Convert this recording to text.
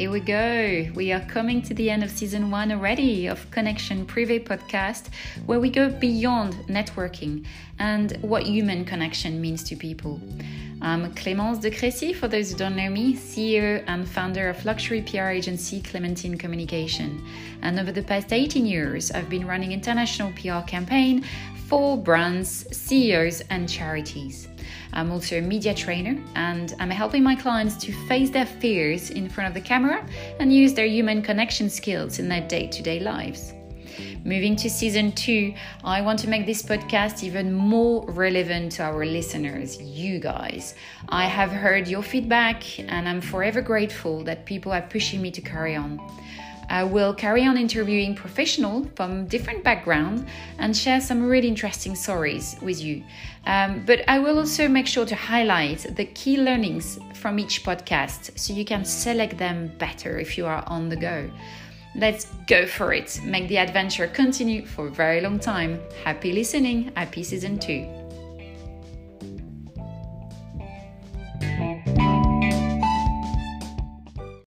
here we go. We are coming to the end of season one already of Connection Privé podcast, where we go beyond networking and what human connection means to people. I'm Clémence de Crécy, for those who don't know me, CEO and founder of luxury PR agency Clementine Communication. And over the past 18 years, I've been running international PR campaign for brands, CEOs, and charities. I'm also a media trainer and I'm helping my clients to face their fears in front of the camera and use their human connection skills in their day to day lives. Moving to season two, I want to make this podcast even more relevant to our listeners, you guys. I have heard your feedback and I'm forever grateful that people are pushing me to carry on. I will carry on interviewing professionals from different backgrounds and share some really interesting stories with you. Um, but I will also make sure to highlight the key learnings from each podcast so you can select them better if you are on the go. Let's go for it. Make the adventure continue for a very long time. Happy listening. Happy season two.